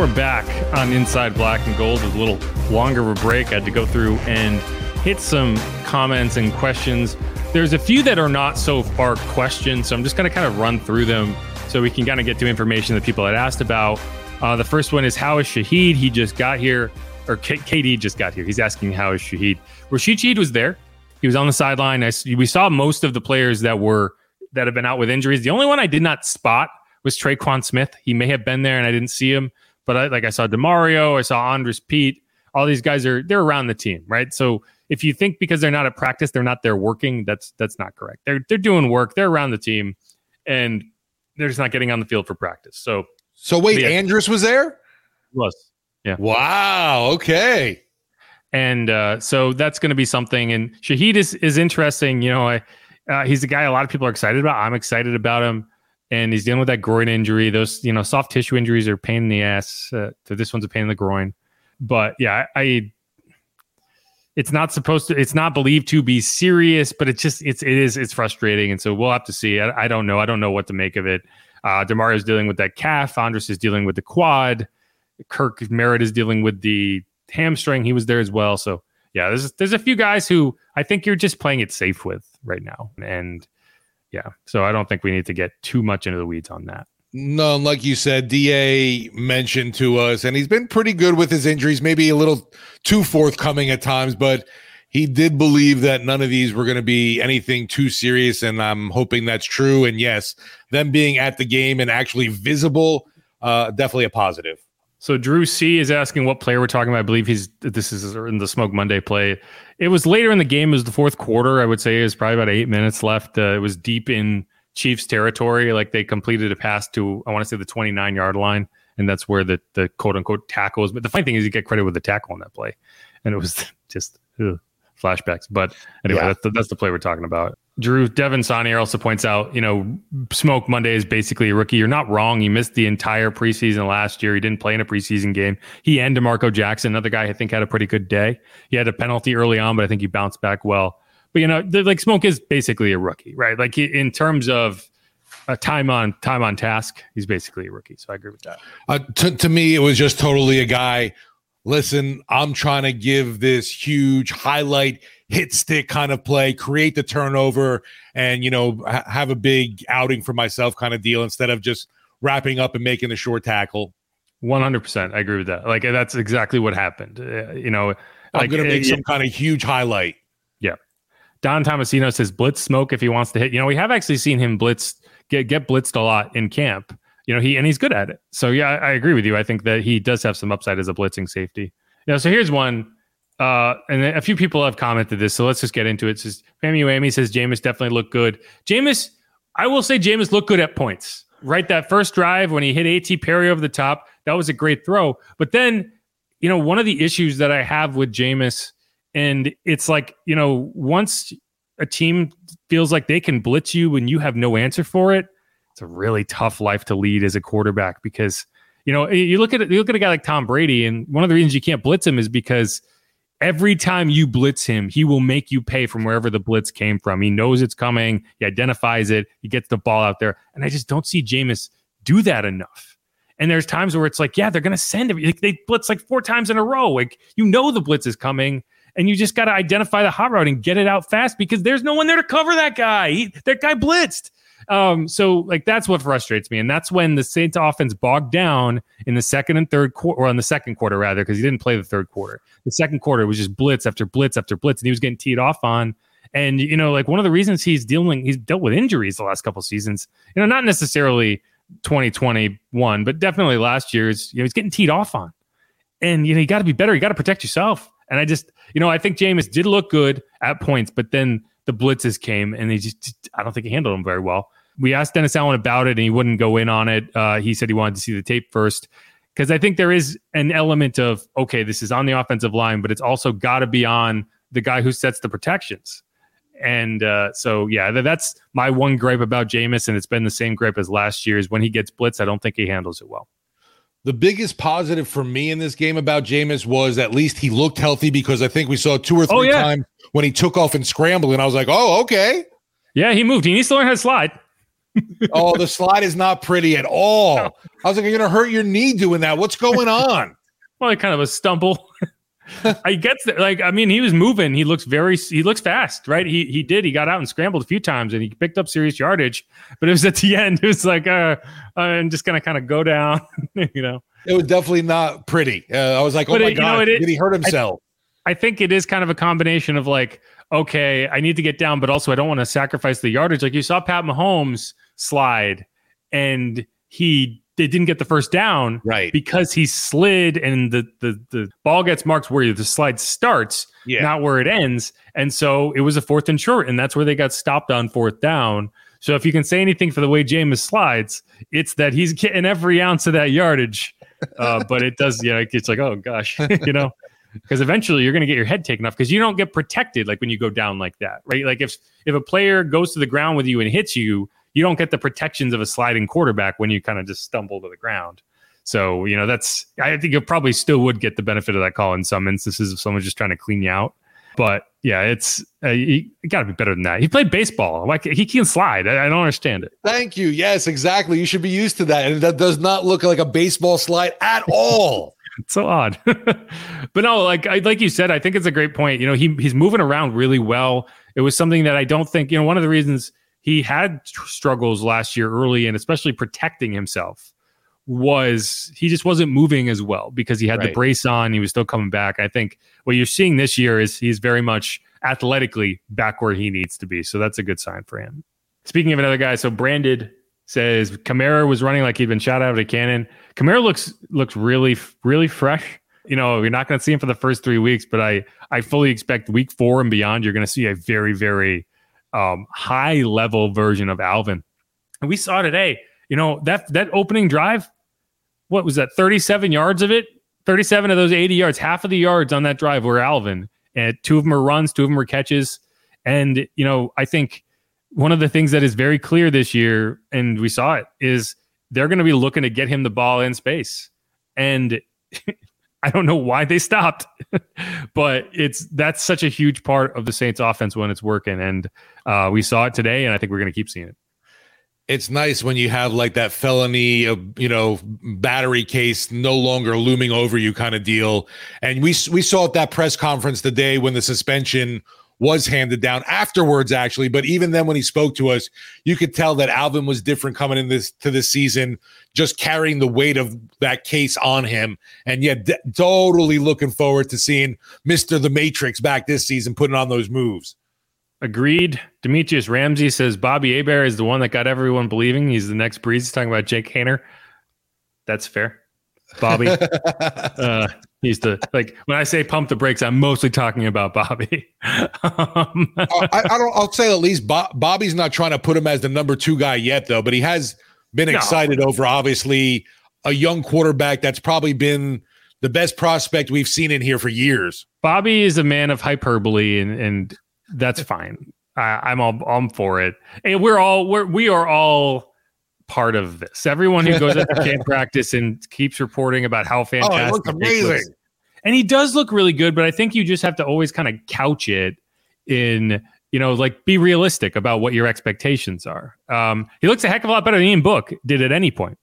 we're back on Inside Black and Gold with a little longer of a break. I had to go through and hit some comments and questions. There's a few that are not so far questions, so I'm just going to kind of run through them so we can kind of get to information that people had asked about. Uh, the first one is how is Shaheed? He just got here, or K- KD just got here. He's asking how is Shaheed? Rashid Shaheed was there. He was on the sideline. I, we saw most of the players that were that have been out with injuries. The only one I did not spot was Tre'Quan Smith. He may have been there and I didn't see him, but I, like I saw Demario, I saw Andrus Peat. All these guys are they're around the team, right? So if you think because they're not at practice, they're not there working, that's that's not correct. They're they're doing work, they're around the team, and they're just not getting on the field for practice. So so wait, yeah, Andrus was there? Was yeah. Wow. Okay. And uh, so that's going to be something. And Shaheed is is interesting. You know, I, uh, he's a guy a lot of people are excited about. I'm excited about him and he's dealing with that groin injury. Those you know soft tissue injuries are pain in the ass. Uh, this one's a pain in the groin, but yeah, I, I, it's not supposed to. It's not believed to be serious, but it's just it's it is it's frustrating, and so we'll have to see. I, I don't know. I don't know what to make of it. Uh, is dealing with that calf. Andrus is dealing with the quad. Kirk Merritt is dealing with the hamstring. He was there as well. So yeah, there's there's a few guys who I think you're just playing it safe with right now, and yeah. So I don't think we need to get too much into the weeds on that. No, like you said, Da mentioned to us, and he's been pretty good with his injuries. Maybe a little too forthcoming at times, but he did believe that none of these were going to be anything too serious, and I'm hoping that's true. And yes, them being at the game and actually visible, uh, definitely a positive. So Drew C is asking what player we're talking about. I believe he's this is in the Smoke Monday play. It was later in the game. It was the fourth quarter. I would say it was probably about eight minutes left. Uh, it was deep in Chiefs territory. Like they completed a pass to I want to say the 29 yard line, and that's where the the quote unquote tackle was. But the funny thing is, you get credit with the tackle on that play, and it was just ugh, flashbacks. But anyway, yeah. that's the, that's the play we're talking about. Drew Devin Sonier also points out, you know, Smoke Monday is basically a rookie. You're not wrong. He missed the entire preseason last year. He didn't play in a preseason game. He and D'Marco Jackson, another guy I think had a pretty good day. He had a penalty early on, but I think he bounced back well. But you know, like Smoke is basically a rookie, right? Like he, in terms of a time on time on task, he's basically a rookie. So I agree with that. Uh, to, to me, it was just totally a guy. Listen, I'm trying to give this huge highlight hit stick kind of play, create the turnover, and you know ha- have a big outing for myself kind of deal instead of just wrapping up and making a short tackle. One hundred percent, I agree with that. Like that's exactly what happened. Uh, you know, I'm going to make uh, some kind of huge highlight. Yeah, Don Tomasino says blitz smoke if he wants to hit. You know, we have actually seen him blitz get get blitzed a lot in camp. You know, he and he's good at it. So yeah, I, I agree with you. I think that he does have some upside as a blitzing safety. Know, so here's one uh, and a few people have commented this, so let's just get into it. it says Fammy Whammy says Jameis definitely looked good. Jameis, I will say Jameis looked good at points. Right, that first drive when he hit A.T. Perry over the top, that was a great throw. But then, you know, one of the issues that I have with Jameis, and it's like, you know, once a team feels like they can blitz you when you have no answer for it, it's a really tough life to lead as a quarterback because, you know, you look at you look at a guy like Tom Brady, and one of the reasons you can't blitz him is because every time you blitz him, he will make you pay from wherever the blitz came from. He knows it's coming, he identifies it, he gets the ball out there. And I just don't see Jameis do that enough. And there's times where it's like, yeah, they're going to send him. Like they blitz like four times in a row. Like you know the blitz is coming, and you just got to identify the hot route and get it out fast because there's no one there to cover that guy. He, that guy blitzed. Um, so like that's what frustrates me, and that's when the Saints offense bogged down in the second and third quarter, or on the second quarter rather, because he didn't play the third quarter. The second quarter was just blitz after blitz after blitz, and he was getting teed off on. And you know, like one of the reasons he's dealing, he's dealt with injuries the last couple seasons. You know, not necessarily 2021, but definitely last year's. You know, he's getting teed off on, and you know, you got to be better. You got to protect yourself. And I just, you know, I think Jameis did look good at points, but then the blitzes came, and they just, I don't think he handled them very well we asked Dennis Allen about it and he wouldn't go in on it. Uh, he said he wanted to see the tape first because I think there is an element of okay, this is on the offensive line, but it's also got to be on the guy who sets the protections. And uh, so, yeah, that's my one gripe about Jameis, and it's been the same gripe as last year. Is When he gets blitzed, I don't think he handles it well. The biggest positive for me in this game about Jameis was at least he looked healthy because I think we saw two or oh, three oh, yeah. times when he took off and scrambled, and I was like, oh, okay. Yeah, he moved. He needs to learn how to slide. Oh, the slide is not pretty at all. No. I was like, you're gonna hurt your knee doing that. What's going on? well, kind of a stumble. I gets there. Like, I mean, he was moving. He looks very, he looks fast, right? He he did. He got out and scrambled a few times, and he picked up serious yardage. But it was at the end. It was like, uh, I'm just gonna kind of go down, you know. It was definitely not pretty. Uh, I was like, oh but my it, god, know, did he hurt himself? I, I think it is kind of a combination of like, okay, I need to get down, but also I don't want to sacrifice the yardage. Like you saw Pat Mahomes slide, and he they didn't get the first down, right? Because he slid and the the the ball gets marked where the slide starts, yeah. not where it ends, and so it was a fourth and short, and that's where they got stopped on fourth down. So if you can say anything for the way Jameis slides, it's that he's getting every ounce of that yardage. Uh, but it does, yeah, it's like, oh gosh, you know, because eventually you're going to get your head taken off because you don't get protected like when you go down like that, right? Like if if a player goes to the ground with you and hits you, you don't get the protections of a sliding quarterback when you kind of just stumble to the ground. So, you know, that's, I think you probably still would get the benefit of that call in some instances if someone's just trying to clean you out. But yeah, it's, uh, you, got to be better than that. He played baseball. Like he can slide. I, I, don't understand it. Thank you. Yes, exactly. You should be used to that. And that does not look like a baseball slide at all. it's so odd. but no, like I, like you said, I think it's a great point. You know, he he's moving around really well. It was something that I don't think, you know, one of the reasons he had struggles last year early and especially protecting himself was he just wasn't moving as well because he had right. the brace on he was still coming back. I think what you're seeing this year is he's very much athletically back where he needs to be. So that's a good sign for him. Speaking of another guy so branded says Kamara was running like he'd been shot out of a cannon. Kamara looks looks really really fresh. You know you're not going to see him for the first three weeks but i i fully expect week four and beyond you're going to see a very very um, high level version of Alvin. And we saw today, you know, that that opening drive, what was that, 37 yards of it? 37 of those 80 yards, half of the yards on that drive were Alvin. And two of them were runs, two of them were catches. And, you know, I think one of the things that is very clear this year, and we saw it, is they're going to be looking to get him the ball in space. And I don't know why they stopped, but it's that's such a huge part of the Saints offense when it's working. And uh, we saw it today, and I think we're going to keep seeing it. It's nice when you have like that felony, uh, you know, battery case no longer looming over you kind of deal. And we we saw at that press conference the day when the suspension was handed down afterwards, actually. But even then, when he spoke to us, you could tell that Alvin was different coming in this to this season, just carrying the weight of that case on him. And yet, d- totally looking forward to seeing Mister the Matrix back this season, putting on those moves. Agreed. Demetrius Ramsey says Bobby Hebert is the one that got everyone believing he's the next Brees. He's talking about Jake Haener. That's fair. Bobby. uh, He's the like when I say pump the brakes, I'm mostly talking about Bobby. um, I, I, don't. I'll say at least Bobby's not trying to put him as the number two guy yet, though. But he has been no. excited over obviously a young quarterback that's probably been the best prospect we've seen in here for years. Bobby is a man of hyperbole, and and that's fine. I, I'm all I'm for it. And we're all we're we are all part of this. Everyone who goes at the camp practice and keeps reporting about how fantastic. Oh, it looks amazing. Looks. And he does look really good, but I think you just have to always kind of couch it in, you know, like be realistic about what your expectations are. Um, he looks a heck of a lot better than Ian Book did at any point.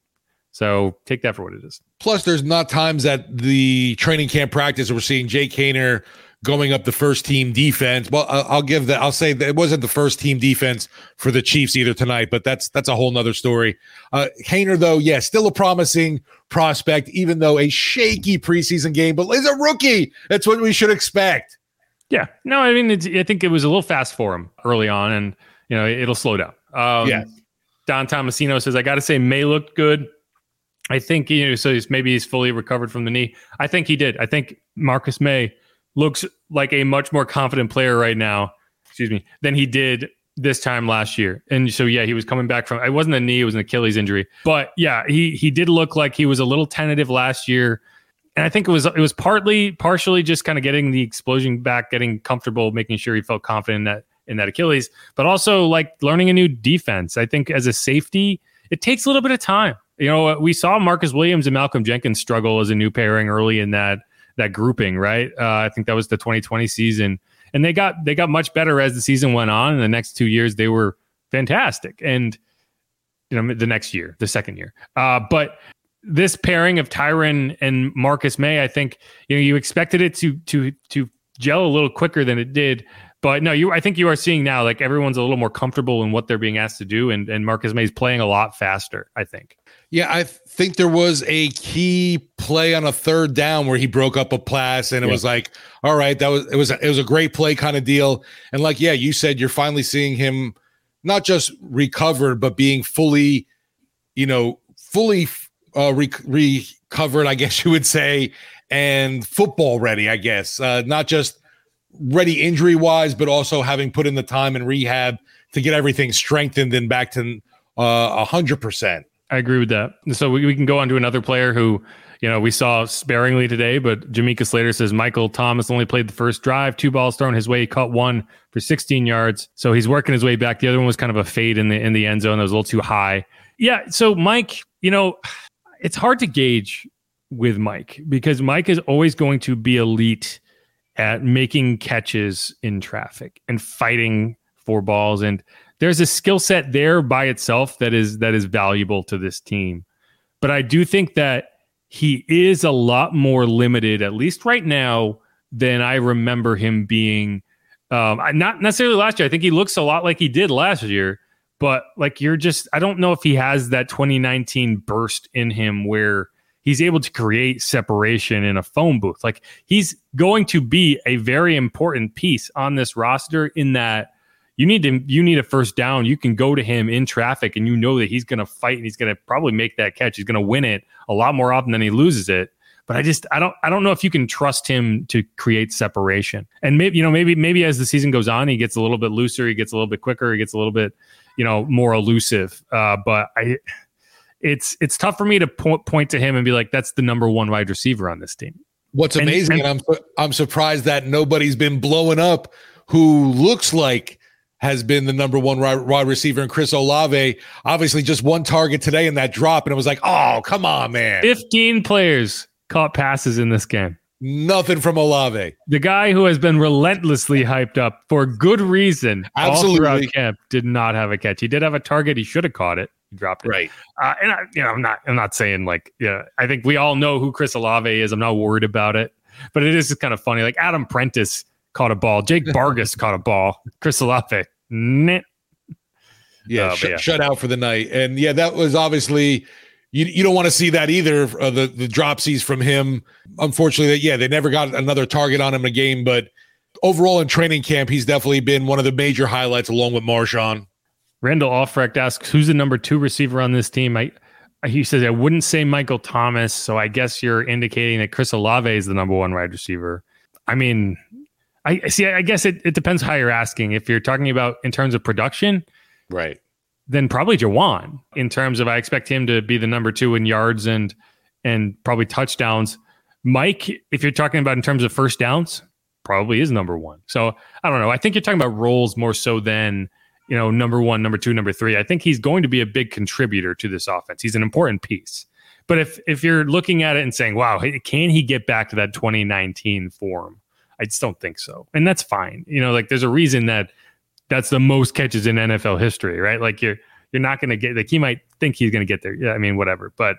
So take that for what it is. Plus, there's not times at the training camp practice we're seeing Jake Haener going up the first team defense. Well, I'll give that. I'll say that it wasn't the first team defense for the Chiefs either tonight, but that's that's a whole nother story. Uh, Haener, though, yeah, still a promising prospect, even though a shaky preseason game, but is a rookie. That's what we should expect. Yeah, no, I mean, I think it was a little fast for him early on, and you know, it'll slow down. Um, yeah. Don Tomasino says, I got to say, Maye looked good. I think you know, so he's, maybe he's fully recovered from the knee. I think he did. I think Marcus Maye looks like a much more confident player right now, excuse me, than he did this time last year. And so yeah, he was coming back from it wasn't a knee, it was an Achilles injury. But yeah, he he did look like he was a little tentative last year. And I think it was it was partly partially just kind of getting the explosion back, getting comfortable, making sure he felt confident in that in that Achilles, but also like learning a new defense. I think as a safety, it takes a little bit of time. You know, we saw Marcus Williams and Malcolm Jenkins struggle as a new pairing early in that that grouping, right? Uh, I think that was the 2020 season, and they got they got much better as the season went on. In the next two years, they were fantastic. And you know, the next year, the second year. Uh, but this pairing of Tyrann and Marcus Maye, I think you know you expected it to to to gel a little quicker than it did. But no, you I think you are seeing now like everyone's a little more comfortable in what they're being asked to do, and and Marcus Maye's playing a lot faster. I think. Yeah, I think there was a key play on a third down where he broke up a pass, and it yeah. was like, all right, that was it was it was a great play kind of deal. And like, yeah, you said you're finally seeing him not just recovered, but being fully, you know, fully uh, re- recovered, I guess you would say, and football ready, I guess. Uh, not just ready injury wise, but also having put in the time and rehab to get everything strengthened and back to uh, a hundred percent. I agree with that. So we, we can go on to another player who, you know, we saw sparingly today, but Jamaica Slater says Michael Thomas only played the first drive, two balls thrown his way, he caught one for 16 yards. So he's working his way back. The other one was kind of a fade in the in the end zone that was a little too high. Yeah. So Mike, you know, it's hard to gauge with Mike because Mike is always going to be elite at making catches in traffic and fighting for balls and there's a skill set there by itself that is that is valuable to this team. But I do think that he is a lot more limited at least right now than I remember him being um, not necessarily last year. I think he looks a lot like he did last year, but like you're just I don't know if he has that 2019 burst in him where he's able to create separation in a phone booth. Like he's going to be a very important piece on this roster in that you need to you need a first down. You can go to him in traffic and you know that he's going to fight and he's going to probably make that catch. He's going to win it a lot more often than he loses it. But I just I don't I don't know if you can trust him to create separation. And maybe you know maybe maybe as the season goes on, he gets a little bit looser, he gets a little bit quicker, he gets a little bit you know more elusive. Uh, but I it's it's tough for me to point point to him and be like that's the number one wide receiver on this team. What's amazing, and, and, and I'm I'm surprised that nobody's been blowing up who looks like has been the number one wide receiver and Chris Olave. Obviously, just one target today in that drop, and it was like, oh, come on, man. 15 players caught passes in this game. Nothing from Olave. The guy who has been relentlessly hyped up for good reason Absolutely. all throughout camp did not have a catch. He did have a target. He should have caught it. He dropped it. Right. Uh, and I, you know, I'm not. I'm not saying like. Yeah. I think we all know who Chris Olave is. I'm not worried about it. But it is kind of funny. Like Adam Prentice caught a ball. Jake Vargas caught a ball. Chris Olave, nah. Yeah, uh, sh- yeah, shut out for the night. And yeah, that was obviously you, you don't want to see that either. Uh, the the dropsies from him. Unfortunately, that yeah, they never got another target on him in a game. But overall in training camp, he's definitely been one of the major highlights along with Marshon. Randall Offrecht asks, "Who's the number two receiver on this team?" I he says I wouldn't say Michael Thomas, so I guess you're indicating that Chris Olave is the number one wide receiver. I mean, I see. I guess it, it depends how you're asking. If you're talking about in terms of production, right, then probably Juwan. In terms of, I expect him to be the number two in yards and and probably touchdowns. Mike, if you're talking about in terms of first downs, probably is number one. So I don't know. I think you're talking about roles more so than you know number one, number two, number three. I think he's going to be a big contributor to this offense. He's an important piece. But if if you're looking at it and saying, "Wow, can he get back to that 2019 form?" I just don't think so. And that's fine. You know, like there's a reason that that's the most catches in NFL history, right? Like you're you're not going to get like he might think he's going to get there. Yeah, I mean whatever. But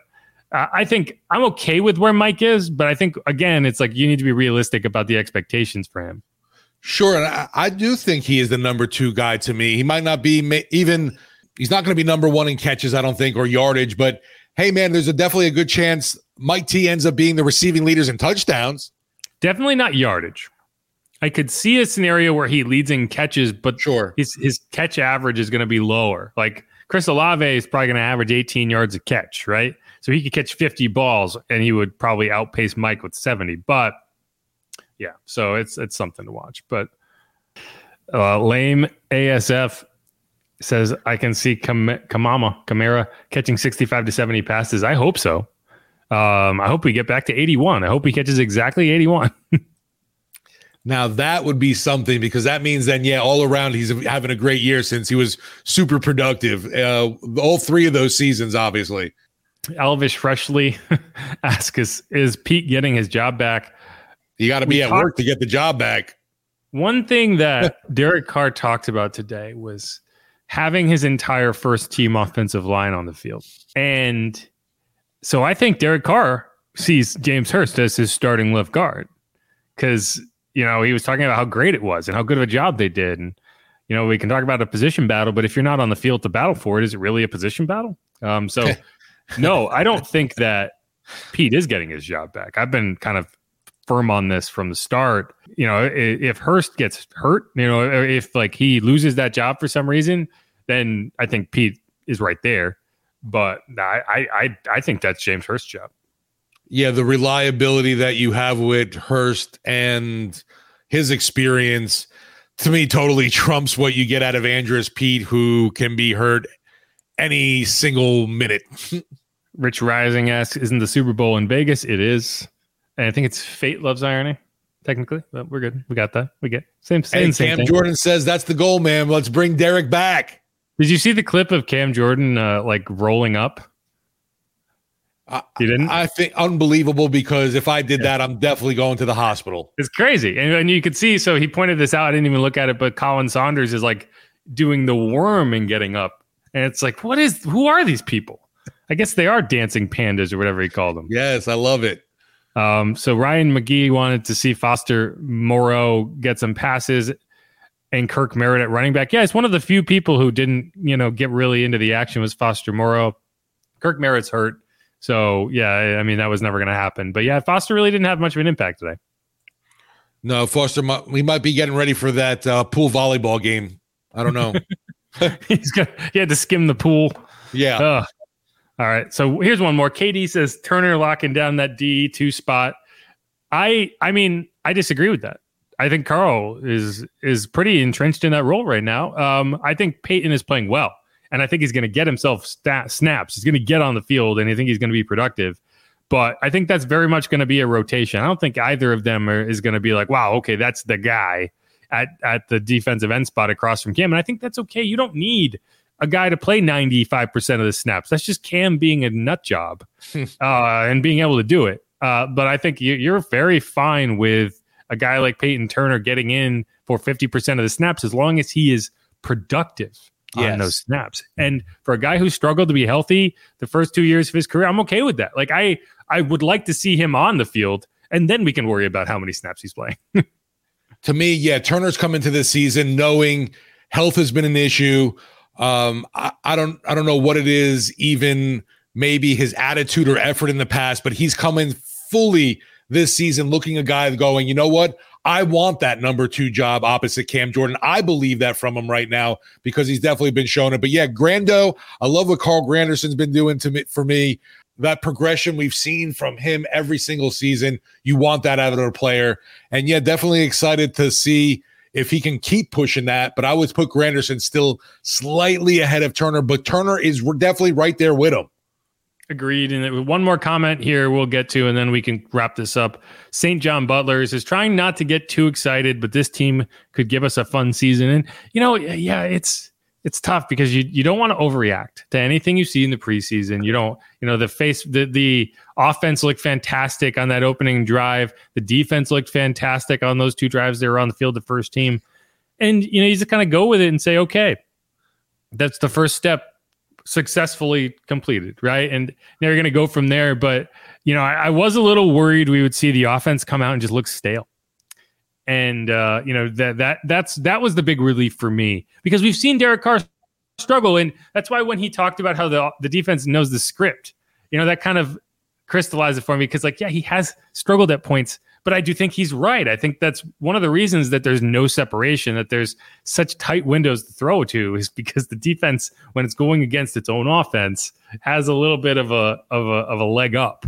uh, I think I'm okay with where Mike is, but I think again it's like you need to be realistic about the expectations for him. Sure, and I, I do think he is the number 2 guy to me. He might not be even he's not going to be number 1 in catches, I don't think, or yardage, but hey man, there's a definitely a good chance Mike T ends up being the receiving leaders in touchdowns. Definitely not yardage. I could see a scenario where he leads in catches, but sure, his his catch average is going to be lower. Like Chris Olave is probably going to average 18 yards a catch, right? So he could catch 50 balls and he would probably outpace Mike with 70. But yeah, so it's it's something to watch. But uh, lame ASF says I can see Kam- Kamama Kamara catching 65 to 70 passes. I hope so. Um, I hope we get back to 81. I hope he catches exactly 81. now that would be something because that means then, yeah, all around he's having a great year since he was super productive. Uh, all three of those seasons, obviously. Elvish Freshly asks us, is Peat getting his job back? You got to be at talked, work to get the job back. One thing that Derek Carr talked about today was having his entire first team offensive line on the field. And so I think Derek Carr sees James Hurst as his starting left guard because, you know, he was talking about how great it was and how good of a job they did. And, you know, we can talk about a position battle, but if you're not on the field to battle for it, is it really a position battle? Um, so, no, I don't think that Peat is getting his job back. I've been kind of firm on this from the start. You know, if, if Hurst gets hurt, you know, if like he loses that job for some reason, then I think Peat is right there. But I, I, I think that's James Hurst's job. Yeah, the reliability that you have with Hurst and his experience to me totally trumps what you get out of Andrus Peat, who can be hurt any single minute. Rich Rising asks, "Isn't the Super Bowl in Vegas?" It is. And I think it's Fate Loves Irony, technically, but we're good. We got that. We get same same. Cam. Jordan says that's the goal, man. Let's bring Derek back. Did you see the clip of Cam Jordan uh, like rolling up? I, You didn't? I think unbelievable because if I did that, I'm definitely going to the hospital. It's crazy, and, and you could see. So he pointed this out. I didn't even look at it, but Khalen Saunders is like doing the worm and getting up, and it's like, what is? Who are these people? I guess they are dancing pandas or whatever he called them. Yes, I love it. Um, so Ryan McGee wanted to see Foster Moreau get some passes and Kirk Merritt at running back. Yeah, it's one of the few people who didn't, you know, get really into the action was Foster Moreau. Kirk Merritt's hurt. So yeah, I mean that was never going to happen. But yeah, Foster really didn't have much of an impact today. No, Foster, we might be getting ready for that uh, pool volleyball game. I don't know. He's got he had to skim the pool. yeah. Ugh. All right. So here's one more. KD says Turner locking down that D two spot. I I mean I disagree with that. I think Carl is is pretty entrenched in that role right now. Um, I think Peyton is playing well, and I think he's going to get himself sta- snaps. He's going to get on the field, and I think he's going to be productive. But I think that's very much going to be a rotation. I don't think either of them are, is going to be like, wow, okay, that's the guy at at the defensive end spot across from Cam, and I think that's okay. You don't need a guy to play 95% of the snaps. That's just Cam being a nut job uh, and being able to do it. Uh, but I think you're very fine with a guy like Peyton Turner getting in for 50% of the snaps as long as he is productive on Yes. those snaps. And for a guy who struggled to be healthy the first two years of his career, I'm okay with that. Like I, I would like to see him on the field and then we can worry about how many snaps he's playing. to me, yeah, Turner's come into this season knowing health has been an issue. Um, I, I don't, I don't know what it is, even maybe his attitude or effort in the past, but he's coming fully this season, looking a guy going, you know what? I want that number two job opposite Cam Jordan. I believe that from him right now because he's definitely been showing it. But yeah, Grando, I love what Carl Granderson's been doing to me for me. That progression we've seen from him every single season. You want that out of a player. And yeah, definitely excited to see if he can keep pushing that. But I would put Granderson still slightly ahead of Turner, but Turner is definitely right there with him. Agreed. And one more comment here we'll get to, and then we can wrap this up. St. John Butlers is trying not to get too excited, but this team could give us a fun season. And you know, yeah, it's it's tough because you you don't want to overreact to anything you see in the preseason. You don't, you know, the face the the offense looked fantastic on that opening drive. The defense looked fantastic on those two drives they were on the field, the first team. And you know, you just kind of go with it and say, okay, that's the first step successfully completed, right? And you're going to go from there. But you know, I, I, was a little worried we would see the offense come out and just look stale. And uh, you know that that that's that was the big relief for me because we've seen Derek Carr struggle, and that's why when he talked about how the the defense knows the script, you know, that kind of crystallized it for me because like yeah, he has struggled at points, but I do think he's right. I think that's one of the reasons that there's no separation, that there's such tight windows to throw to, is because the defense, when it's going against its own offense, has a little bit of a of a of a leg up,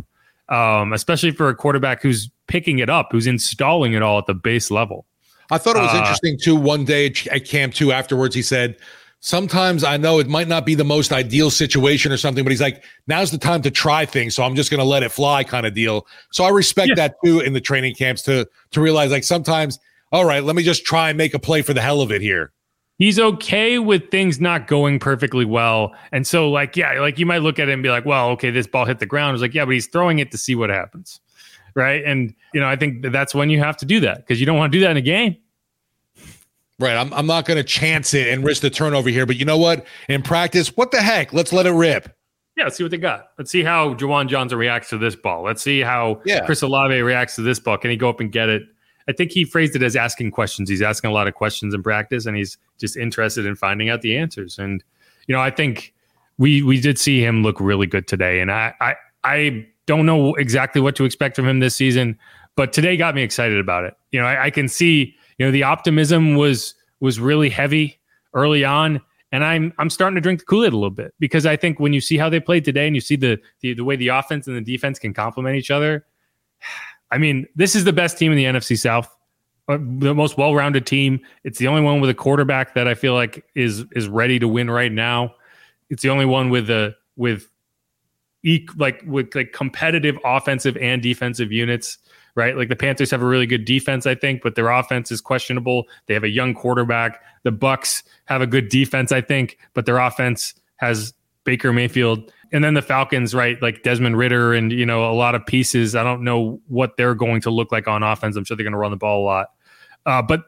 um, especially for a quarterback who's picking it up, who's installing it all at the base level. I thought it was uh, interesting too. One day at camp two, afterwards, he said. Sometimes I know it might not be the most ideal situation or something, but he's like, now's the time to try things. So I'm just going to let it fly kind of deal. So I respect yeah. that too in the training camps to, to realize like sometimes, all right, let me just try and make a play for the hell of it here. He's okay with things not going perfectly well. And so like, yeah, like you might look at it and be like, well, okay, this ball hit the ground. It's like, yeah, but he's throwing it to see what happens. Right. And, you know, I think that's when you have to do that because you don't want to do that in a game. Right. I'm, I'm not going to chance it and risk the turnover here. But you know what? In practice, what the heck? Let's let it rip. Yeah, let's see what they got. Let's see how Juwan Johnson reacts to this ball. Let's see how Yeah. Chris Olave reacts to this ball. Can he go up and get it? I think he phrased it as asking questions. He's asking a lot of questions in practice, and he's just interested in finding out the answers. And you know, I think we we did see him look really good today. And I I I don't know exactly what to expect from him this season, but today got me excited about it. You know, I, I can see you know the optimism was was really heavy early on, and I'm I'm starting to drink the Kool Aid a little bit because I think when you see how they played today and you see the, the the way the offense and the defense can complement each other, I mean, this is the best team in the NFC South, uh, the most well-rounded team. It's the only one with a quarterback that I feel like is is ready to win right now. It's the only one with a with like with like competitive offensive and defensive units, right? Like the Panthers have a really good defense, I think, but their offense is questionable. They have a young quarterback. The Bucs have a good defense, I think, but their offense has Baker Mayfield. And then the Falcons, right? Like Desmond Ridder and, you know, a lot of pieces. I don't know what they're going to look like on offense. I'm sure they're going to run the ball a lot. Uh, but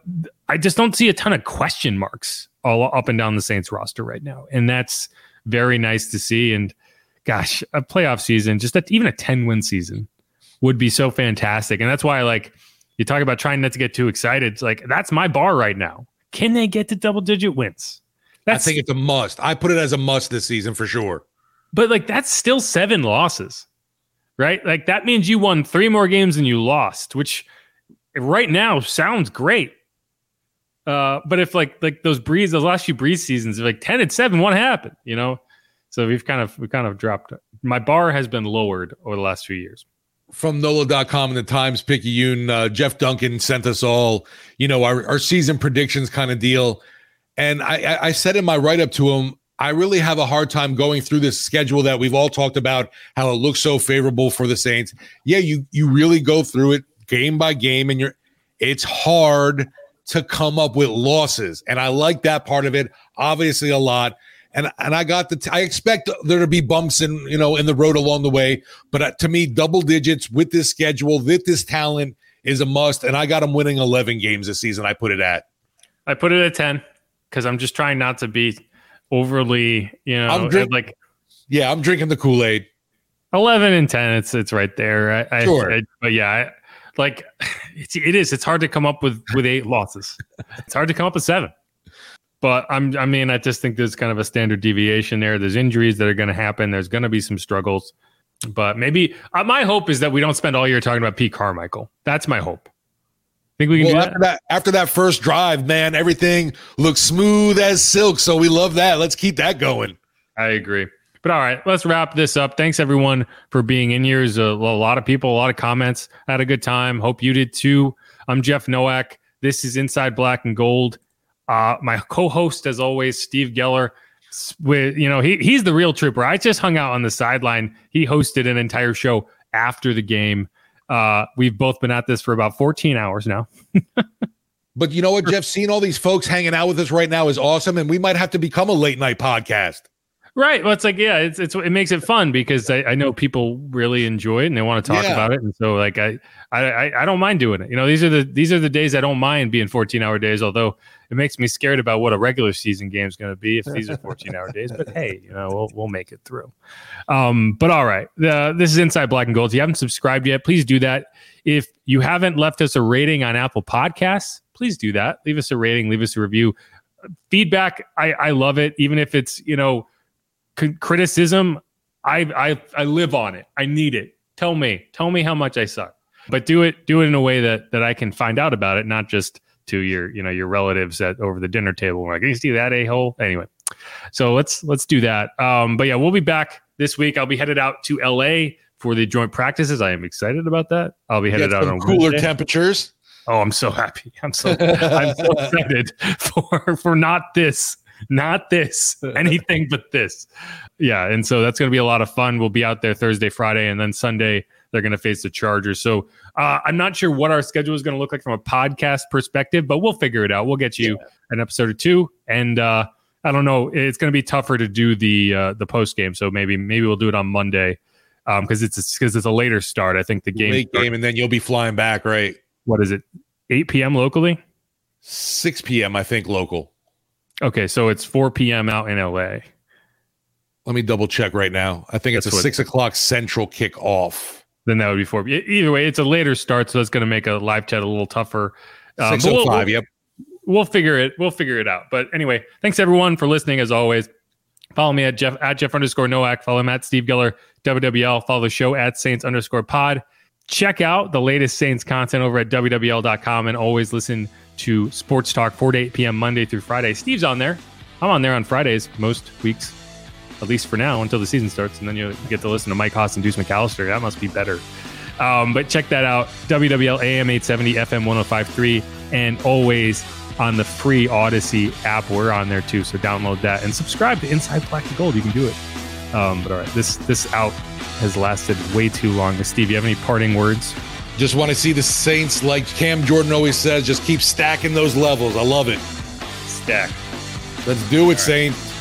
I just don't see a ton of question marks all up and down the Saints roster right now. And that's very nice to see. And gosh, a playoff season, just that even a 10 win season would be so fantastic. And that's why like you talk about trying not to get too excited. It's like that's my bar right now. Can they get to double digit wins? That's I think it's a must. I put it as a must this season for sure. but like that's still seven losses, right? Like that means you won three more games than you lost, which right now sounds great. Uh, but if like like those brees, those last few brees seasons, like ten and seven, what happened? You know, so we've kind of we kind of dropped. My bar has been lowered over the last few years. From NOLA.com and the Times Picayune, uh, Jeff Duncan sent us all, you know, our, our season predictions kind of deal. And I, I, said in my write up to him, I really have a hard time going through this schedule that we've all talked about, how it looks so favorable for the Saints. Yeah, you you really go through it game by game, and you're it's hard to come up with losses. And I like that part of it, obviously a lot. And and I got the t- I expect there to be bumps in you know in the road along the way, but uh, to me, double digits with this schedule, with this talent is a must. And I got them winning eleven games this season. I put it at. I put it at ten because I'm just trying not to be overly, you know, I'm drink- like Yeah, I'm drinking the Kool Aid. eleven and ten. It's it's right there. I, Sure. I, I, but yeah, I, like it's, it is. It's hard to come up with with eight losses. It's hard to come up with seven. But I'm. I mean, I just think there's kind of a standard deviation there. There's injuries that are going to happen. There's going to be some struggles. But maybe uh, my hope is that we don't spend all year talking about Pete Carmichael. That's my hope. Think we can Well, do after that? that, after that first drive, man, everything looks smooth as silk. So we love that. Let's keep that going. I agree. But all right, let's wrap this up. Thanks everyone for being in here. There's a, a lot of people, a lot of comments. I had a good time. Hope you did too. I'm Jeff Nowak. This is Inside Black and Gold. Uh, my co-host, as always, Steve Geller. With you know, he he's the real trooper. I just hung out on the sideline. He hosted an entire show after the game. Uh, we've both been at this for about 14 hours now. But you know what, Jeff? Seeing all these folks hanging out with us right now is awesome, and we might have to become a late night podcast. Right. Well, it's like, yeah, it's, it's, it makes it fun because I, I know people really enjoy it and they want to talk Yeah. about it. And so like, I, I, I- don't mind doing it. You know, these are the, these are the days I don't mind being 14 hour days, although it makes me scared about what a regular season game is going to be if these are 14 hour days, but Hey, you know, we'll, we'll make it through. Um, but all right. Uh, this is inside black and gold. If you haven't subscribed yet, please do that. If you haven't left us a rating on Apple podcasts, please do that. Leave us a rating, leave us a review feedback. I, I love it. Even if it's, you know, c- criticism I, I i live on it. I need it. Tell me. Tell me how much i suck. But do it do it in a way that that i can find out about it not just to your you know your relatives at over the dinner table. Like you see that a-hole? Anyway. So let's let's do that. Um but yeah we'll be back this week. I'll be headed out to la for the joint practices. I am excited about that. I'll be headed out on cooler Wednesday. temperatures. oh i'm so happy. I'm so i'm so excited for for not this not this. Anything but this. Yeah and so that's going to be a lot of fun. We'll be out there thursday friday and then sunday they're going to face the chargers. So uh, i'm not sure what our schedule is going to look like from a podcast perspective but we'll figure it out. We'll get you an episode or two and uh, i don't know it's going to be tougher to do the uh, the post game so maybe maybe we'll do it on monday because it's because it's a later start. I think the game Late game, and then you'll be flying back, right? what is it? 8 p.m locally? 6 p.m. I think local. Okay, so it's 4 p.m. out in LA. Let me double check right now. I think it's a six o'clock central kickoff. Then that would be 4. E- Either way, it's a later start, so that's going to make a live chat a little tougher. Um, Six oh we'll- five. Yep. we'll figure it we'll figure it out but anyway thanks everyone for listening as always follow me at jeff at jeff underscore nowak follow him at steve Geller wwl follow the show at saints underscore pod check out the latest saints content over at wwl.com and always listen to sports talk 4 to 8 p.m monday through friday steve's on there i'm on there on fridays most weeks at least for now until the season starts and then you get to listen to mike hoss and deuce mcallister that must be better um, but check that out wwl am 870 fm 1053 and always on the free Audacy app. We're on there too, so download that and subscribe to Inside Black and Gold. You can do it. Um, but all right, this this out has lasted way too long. Steve, you have any parting words? Just want to see the Saints, like Cam Jordan always says, just keep stacking those levels. I love it. Stack. Let's do it, Saints.